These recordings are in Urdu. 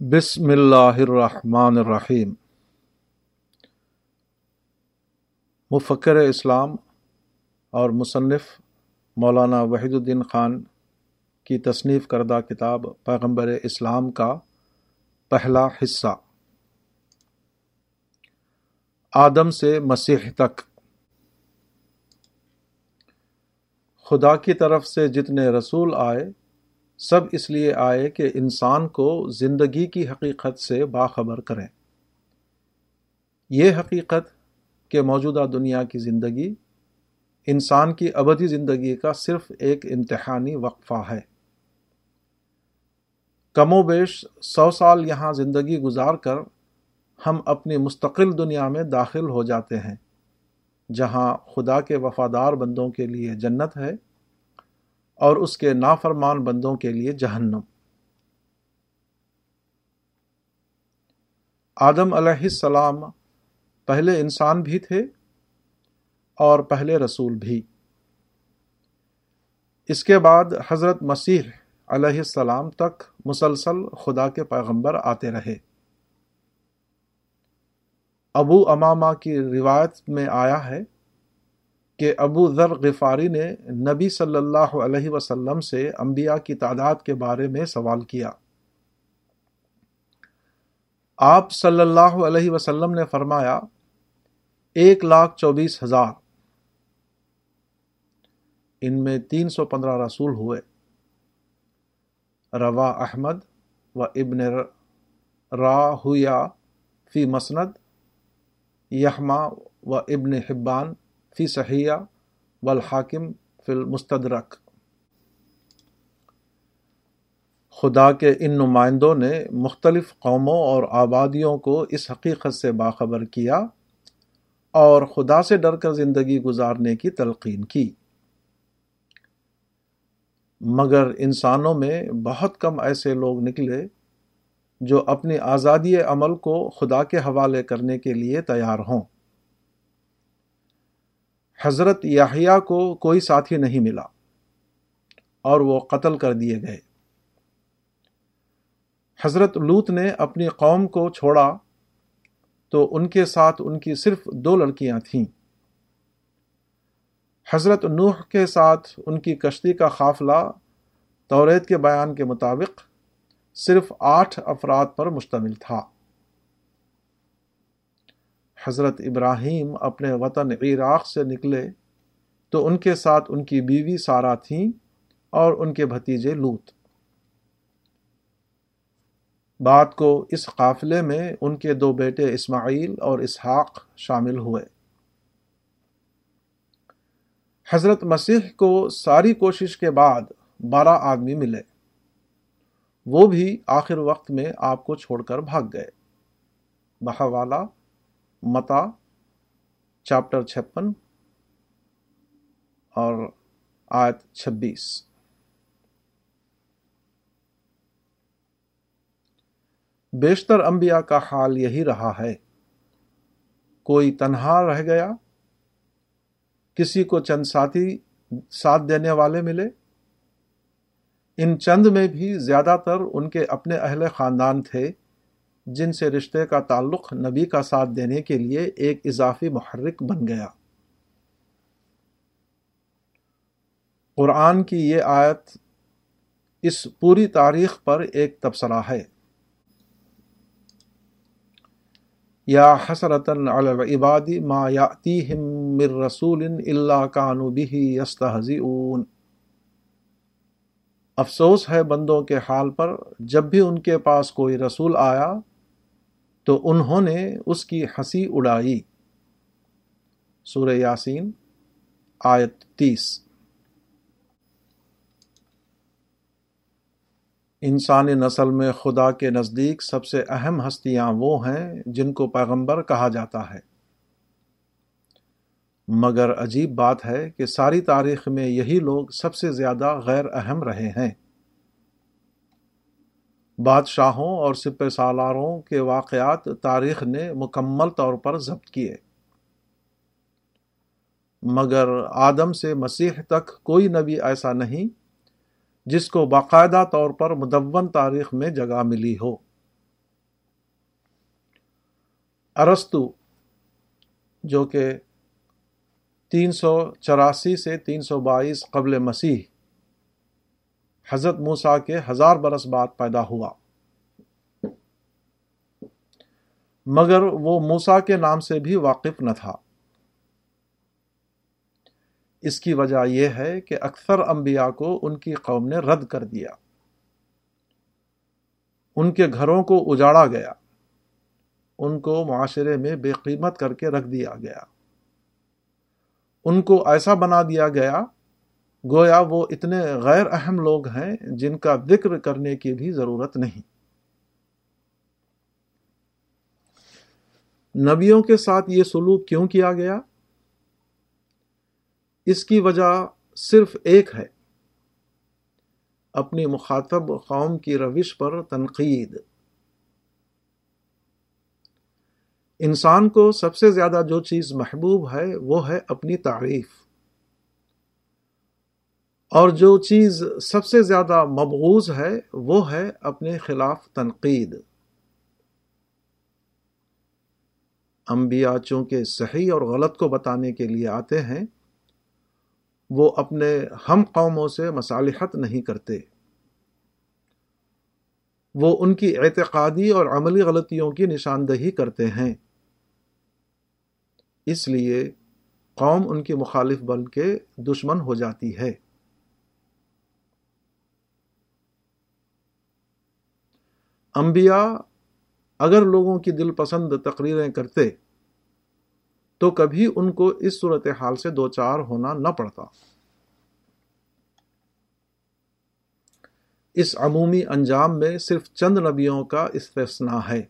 بسم اللہ الرحمن الرحیم۔ مفکر اسلام اور مصنف مولانا وحید الدین خان کی تصنیف کردہ کتاب پیغمبر اسلام کا پہلا حصہ۔ آدم سے مسیح تک۔ خدا کی طرف سے جتنے رسول آئے سب اس لیے آئے کہ انسان کو زندگی کی حقیقت سے باخبر کریں۔ یہ حقیقت کہ موجودہ دنیا کی زندگی انسان کی ابدی زندگی کا صرف ایک امتحانی وقفہ ہے۔ کم و بیش سو سال یہاں زندگی گزار کر ہم اپنی مستقل دنیا میں داخل ہو جاتے ہیں، جہاں خدا کے وفادار بندوں کے لیے جنت ہے اور اس کے نافرمان بندوں کے لیے جہنم۔ آدم علیہ السلام پہلے انسان بھی تھے اور پہلے رسول بھی۔ اس کے بعد حضرت مسیح علیہ السلام تک مسلسل خدا کے پیغمبر آتے رہے۔ ابو امامہ کی روایت میں آیا ہے کہ ابو ذر غفاری نے نبی صلی اللہ علیہ وسلم سے انبیاء کی تعداد کے بارے میں سوال کیا۔ آپ صلی اللہ علیہ وسلم نے فرمایا، ایک لاکھ چوبیس ہزار۔ ان میں تین سو پندرہ رسول ہوئے۔ روا احمد و ابن راہیا فی مسند یحما و ابن حبان فی صحیح والحاکم فی المستدرک۔ خدا کے ان نمائندوں نے مختلف قوموں اور آبادیوں کو اس حقیقت سے باخبر کیا اور خدا سے ڈر کر زندگی گزارنے کی تلقین کی۔ مگر انسانوں میں بہت کم ایسے لوگ نکلے جو اپنی آزادی عمل کو خدا کے حوالے کرنے کے لیے تیار ہوں۔ حضرت یاہیا کو کوئی ساتھی نہیں ملا اور وہ قتل کر دیے گئے۔ حضرت لوت نے اپنی قوم کو چھوڑا تو ان کے ساتھ ان کی صرف دو لڑکیاں تھیں۔ حضرت نوح کے ساتھ ان کی کشتی کا قافلہ توریت کے بیان کے مطابق صرف آٹھ افراد پر مشتمل تھا۔ حضرت ابراہیم اپنے وطن عراق سے نکلے تو ان کے ساتھ ان کی بیوی سارا تھیں اور ان کے بھتیجے لوت۔ بات کو اس قافلے میں ان کے دو بیٹے اسماعیل اور اسحاق شامل ہوئے۔ حضرت مسیح کو ساری کوشش کے بعد بارہ آدمی ملے۔ وہ بھی آخر وقت میں آپ کو چھوڑ کر بھاگ گئے۔ بہوالا متا، چیپٹر چھپن اور آیت چھبیس۔ بیشتر انبیاء کا حال یہی رہا ہے۔ کوئی تنہا رہ گیا؟ کسی کو چند ساتھی ساتھ دینے والے ملے؟ ان چند میں بھی زیادہ تر ان کے اپنے اہل خاندان تھے۔ جن سے رشتے کا تعلق نبی کا ساتھ دینے کے لیے ایک اضافی محرک بن گیا۔ قرآن کی یہ آیت اس پوری تاریخ پر ایک تبصرہ ہے۔ یا حسرت العبادی ما یاتیہم من رسول الا کانوا به یستہزئون۔ افسوس ہے بندوں کے حال پر، جب بھی ان کے پاس کوئی رسول آیا تو انہوں نے اس کی ہنسی اڑائی۔ سورہ یاسین، آیت تیس۔ انسانی نسل میں خدا کے نزدیک سب سے اہم ہستیاں وہ ہیں جن کو پیغمبر کہا جاتا ہے۔ مگر عجیب بات ہے کہ ساری تاریخ میں یہی لوگ سب سے زیادہ غیر اہم رہے ہیں۔ بادشاہوں اور سپہ سالاروں کے واقعات تاریخ نے مکمل طور پر ضبط کیے۔ مگر آدم سے مسیح تک کوئی نبی ایسا نہیں جس کو باقاعدہ طور پر مدون تاریخ میں جگہ ملی ہو۔ ارستو، جو کہ تین سو چوراسی سے تین سو بائیس قبل مسیح حضرت موسا کے ہزار برس بعد پیدا ہوا۔ مگر وہ موسا کے نام سے بھی واقف نہ تھا۔ اس کی وجہ یہ ہے کہ اکثر انبیاء کو ان کی قوم نے رد کر دیا۔ ان کے گھروں کو اجاڑا گیا۔ ان کو معاشرے میں بے قیمت کر کے رکھ دیا گیا۔ ان کو ایسا بنا دیا گیا گویا وہ اتنے غیر اہم لوگ ہیں جن کا ذکر کرنے کی بھی ضرورت نہیں۔ نبیوں کے ساتھ یہ سلوک کیوں کیا گیا؟ اس کی وجہ صرف ایک ہے۔ اپنی مخاطب قوم کی روش پر تنقید۔ انسان کو سب سے زیادہ جو چیز محبوب ہے وہ ہے اپنی تعریف۔ اور جو چیز سب سے زیادہ مبغوض ہے وہ ہے اپنے خلاف تنقید۔ انبیاء چونکہ صحیح اور غلط کو بتانے کے لیے آتے ہیں، وہ اپنے ہم قوموں سے مصالحت نہیں کرتے۔ وہ ان کی اعتقادی اور عملی غلطیوں کی نشاندہی کرتے ہیں۔ اس لیے قوم ان کی مخالف بن کے دشمن ہو جاتی ہے۔ انبیاء اگر لوگوں کی دل پسند تقریریں کرتے تو کبھی ان کو اس صورت حال سے دو چار ہونا نہ پڑتا۔ اس عمومی انجام میں صرف چند نبیوں کا استثناء ہے۔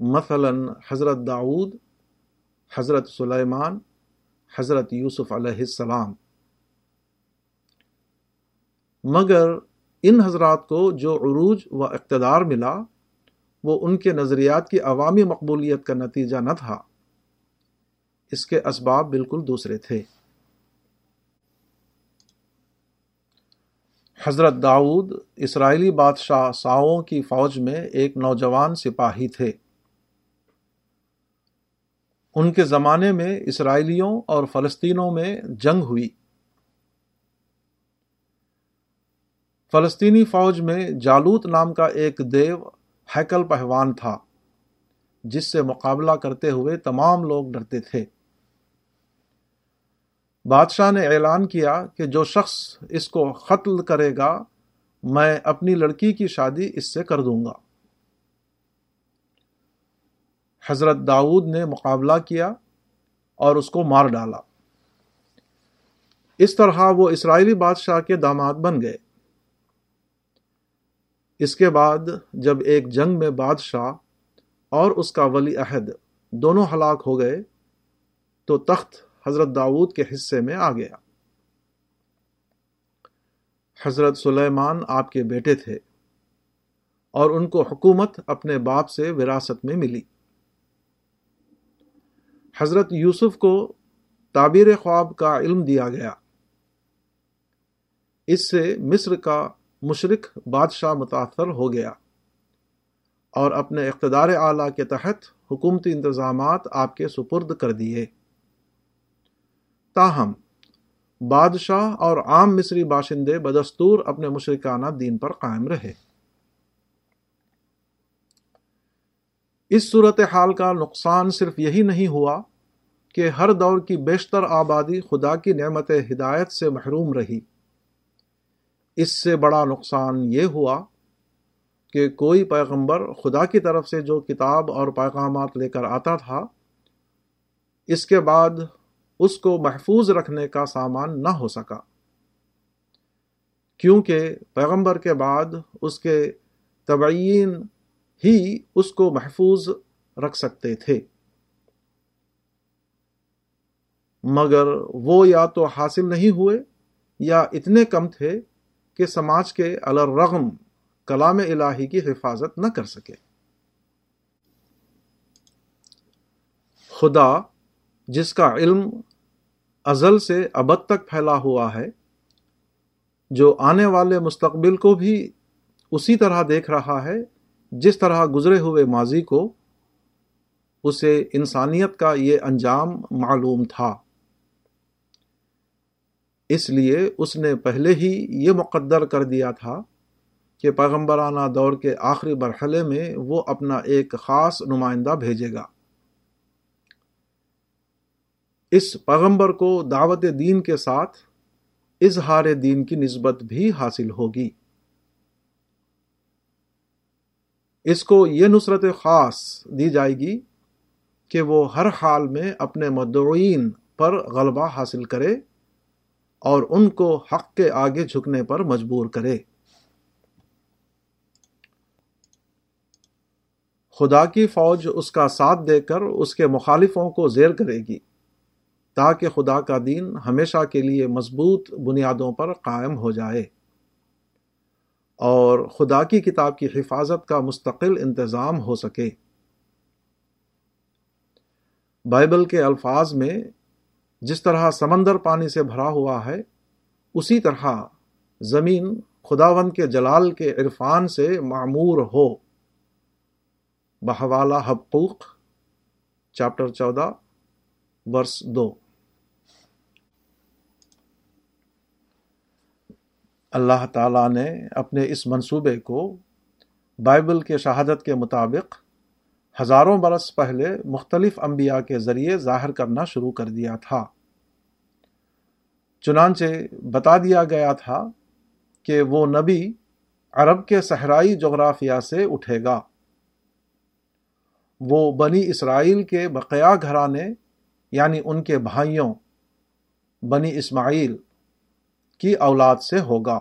مثلا حضرت داود حضرت سلیمان، حضرت یوسف علیہ السلام۔ مگر ان حضرات کو جو عروج و اقتدار ملا، وہ ان کے نظریات کی عوامی مقبولیت کا نتیجہ نہ تھا۔ اس کے اسباب بالکل دوسرے تھے۔ حضرت داؤد اسرائیلی بادشاہ ساؤں کی فوج میں ایک نوجوان سپاہی تھے۔ ان کے زمانے میں اسرائیلیوں اور فلسطینوں میں جنگ ہوئی۔ فلسطینی فوج میں جالوت نام کا ایک دیو ہیکل پہوان تھا، جس سے مقابلہ کرتے ہوئے تمام لوگ ڈرتے تھے۔ بادشاہ نے اعلان کیا کہ جو شخص اس کو قتل کرے گا، میں اپنی لڑکی کی شادی اس سے کر دوں گا۔ حضرت داؤد نے مقابلہ کیا اور اس کو مار ڈالا۔ اس طرح وہ اسرائیلی بادشاہ کے داماد بن گئے۔ اس کے بعد جب ایک جنگ میں بادشاہ اور اس کا ولی عہد دونوں ہلاک ہو گئے، تو تخت حضرت داود کے حصے میں آ گیا۔ حضرت سلیمان آپ کے بیٹے تھے اور ان کو حکومت اپنے باپ سے وراثت میں ملی۔ حضرت یوسف کو تعبیر خواب کا علم دیا گیا۔ اس سے مصر کا مشرق بادشاہ متاثر ہو گیا اور اپنے اقتدار اعلیٰ کے تحت حکومتی انتظامات آپ کے سپرد کر دیے۔ تاہم، بادشاہ اور عام مصری باشندے بدستور اپنے مشرکانہ دین پر قائم رہے۔ اس صورت حال کا نقصان صرف یہی نہیں ہوا کہ ہر دور کی بیشتر آبادی خدا کی نعمت ہدایت سے محروم رہی۔ اس سے بڑا نقصان یہ ہوا کہ کوئی پیغمبر خدا کی طرف سے جو کتاب اور پیغامات لے کر آتا تھا، اس کے بعد اس کو محفوظ رکھنے کا سامان نہ ہو سکا۔ کیونکہ پیغمبر کے بعد اس کے طبعین ہی اس کو محفوظ رکھ سکتے تھے۔ مگر وہ یا تو حاصل نہیں ہوئے یا اتنے کم تھے کہ سماج کے الرغم کلام الہی کی حفاظت نہ کر سکے۔ خدا جس کا علم ازل سے ابد تک پھیلا ہوا ہے، جو آنے والے مستقبل کو بھی اسی طرح دیکھ رہا ہے، جس طرح گزرے ہوئے ماضی کو، اسے انسانیت کا یہ انجام معلوم تھا۔ اس لیے اس نے پہلے ہی یہ مقدر کر دیا تھا کہ پیغمبرانہ دور کے آخری مرحلے میں وہ اپنا ایک خاص نمائندہ بھیجے گا۔ اس پیغمبر کو دعوت دین کے ساتھ اظہار دین کی نسبت بھی حاصل ہوگی۔ اس کو یہ نصرت خاص دی جائے گی کہ وہ ہر حال میں اپنے مدعوین پر غلبہ حاصل کرے۔ اور ان کو حق کے آگے جھکنے پر مجبور کرے۔ خدا کی فوج اس کا ساتھ دے کر اس کے مخالفوں کو زیر کرے گی، تاکہ خدا کا دین ہمیشہ کے لیے مضبوط بنیادوں پر قائم ہو جائے۔ اور خدا کی کتاب کی حفاظت کا مستقل انتظام ہو سکے۔ بائبل کے الفاظ میں جس طرح سمندر پانی سے بھرا ہوا ہے، اسی طرح زمین خداون کے جلال کے عرفان سے معمور ہو۔ بحوالہ حقوق، چیپٹر چودہ، ورس دو۔ اللہ تعالیٰ نے اپنے اس منصوبے کو بائبل کے شہادت کے مطابق ہزاروں برس پہلے مختلف انبیاء کے ذریعے ظاہر کرنا شروع کر دیا تھا۔ چنانچہ بتا دیا گیا تھا کہ وہ نبی عرب کے صحرائی جغرافیہ سے اٹھے گا۔ وہ بنی اسرائیل کے بقیا گھرانے یعنی ان کے بھائیوں، بنی اسماعیل کی اولاد سے ہوگا۔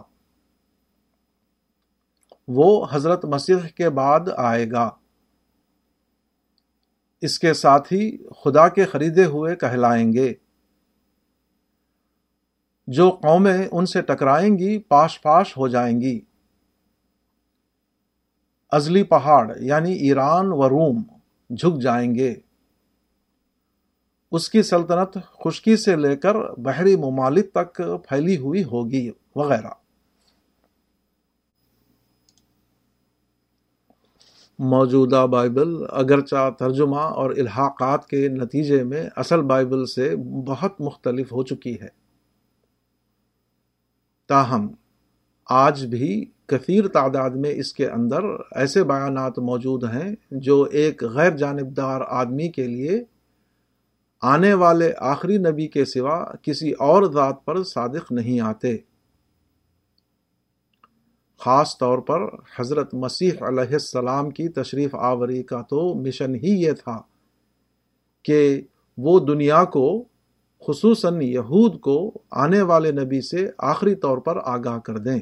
وہ حضرت مسیح کے بعد آئے گا۔ اس کے ساتھ ہی خدا کے خریدے ہوئے کہلائیں گے۔ جو قومیں ان سے ٹکرائیں گی، پاش پاش ہو جائیں گی۔ ازلی پہاڑ یعنی ایران و روم، جھک جائیں گے۔ اس کی سلطنت خشکی سے لے کر بحری ممالک تک پھیلی ہوئی ہوگی، وغیرہ۔ موجودہ بائبل، اگرچہ ترجمہ اور الحاقات کے نتیجے میں اصل بائبل سے بہت مختلف ہو چکی ہے۔ تاہم، آج بھی کثیر تعداد میں اس کے اندر ایسے بیانات موجود ہیں جو ایک غیر جانبدار آدمی کے لیے آنے والے آخری نبی کے سوا کسی اور ذات پر صادق نہیں آتے۔ خاص طور پر حضرت مسیح علیہ السلام کی تشریف آوری کا تو مشن ہی یہ تھا کہ وہ دنیا کو، خصوصاً یہود کو، آنے والے نبی سے آخری طور پر آگاہ کر دیں۔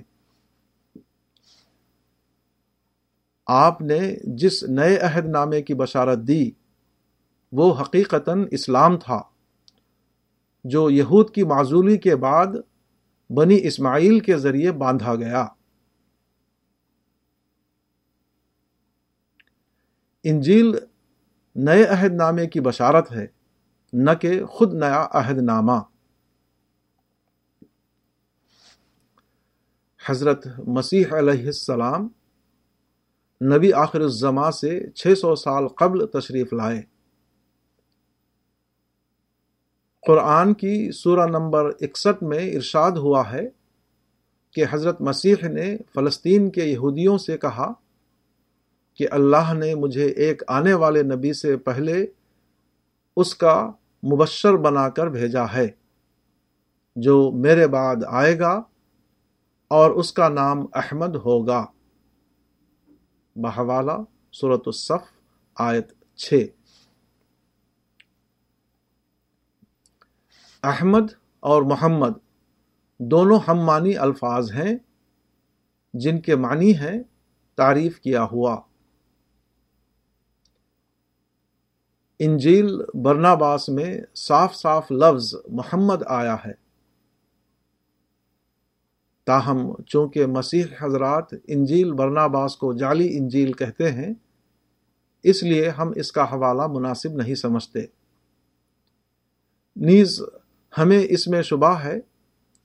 آپ نے جس نئے عہد نامے کی بشارت دی، وہ حقیقتاً اسلام تھا۔ جو یہود کی معذولی کے بعد بنی اسماعیل کے ذریعے باندھا گیا۔ انجیل نئے عہد نامے کی بشارت ہے، نہ کہ خود نیا عہد نامہ حضرت مسیح علیہ السلام نبی آخر الزما سے چھ سو سال قبل تشریف لائے۔ قرآن کی سورہ نمبر اکسٹھ میں ارشاد ہوا ہے کہ حضرت مسیح نے فلسطین کے یہودیوں سے کہا کہ اللہ نے مجھے ایک آنے والے نبی سے پہلے اس کا مبشر بنا کر بھیجا ہے، جو میرے بعد آئے گا اور اس کا نام احمد ہوگا۔ بحوالہ صورت الصف، آیت چھ۔ احمد اور محمد دونوں ہم معنی الفاظ ہیں، جن کے معنی ہیں تعریف کیا ہوا۔ انجیل برناباس میں صاف صاف لفظ محمد آیا ہے۔ تاہم، چونکہ مسیح حضرات انجیل برناباس کو جعلی انجیل کہتے ہیں، اس لیے ہم اس کا حوالہ مناسب نہیں سمجھتے۔ نیز، ہمیں اس میں شبہ ہے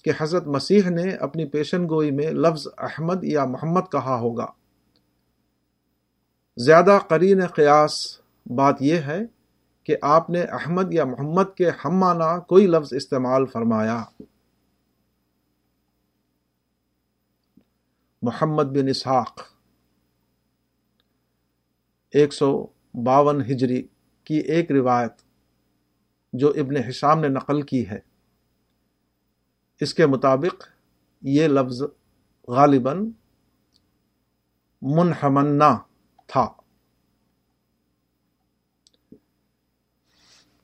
کہ حضرت مسیح نے اپنی پیشن گوئی میں لفظ احمد یا محمد کہا ہوگا۔ زیادہ قرین قیاس بات یہ ہے کہ آپ نے احمد یا محمد کے ہم معنی کوئی لفظ استعمال فرمایا۔ محمد بن اسحاق، ایک سو باون ہجری کی ایک روایت جو ابن حشام نے نقل کی ہے۔ اس کے مطابق یہ لفظ غالباً منحمنا تھا۔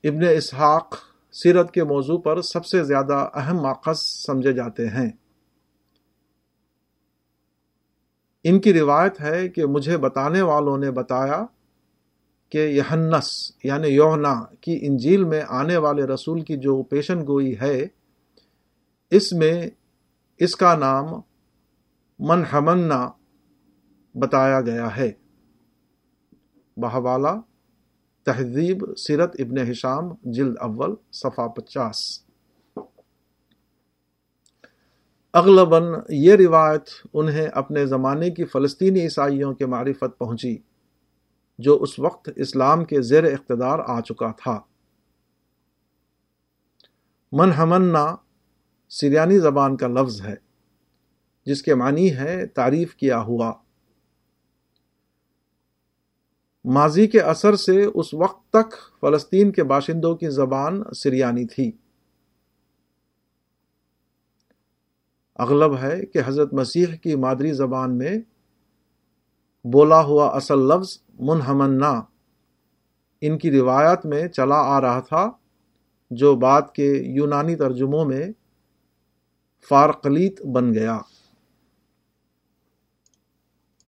ابن اسحاق سیرت کے موضوع پر سب سے زیادہ اہم ماخذ سمجھے جاتے ہیں۔ ان کی روایت ہے کہ مجھے بتانے والوں نے بتایا کہ یہنس یعنی یونا کی انجیل میں آنے والے رسول کی جو پیشن گوئی ہے، اس میں اس کا نام منحمنا بتایا گیا ہے۔ بہوالا تہذیب سیرت ابن حشام، جلد اول صفا پچاس۔ اغلباً یہ روایت انہیں اپنے زمانے کی فلسطینی عیسائیوں کے معرفت پہنچی، جو اس وقت اسلام کے زیر اقتدار آ چکا تھا۔ منحمنا سریانی زبان کا لفظ ہے، جس کے معنی ہے تعریف کیا ہوا۔ ماضی کے اثر سے اس وقت تک فلسطین کے باشندوں کی زبان سریانی تھی۔ اغلب ہے کہ حضرت مسیح کی مادری زبان میں بولا ہوا اصل لفظ منہمنا، ان کی روایت میں چلا آ رہا تھا، جو بعد کے یونانی ترجموں میں فارقلیت بن گیا۔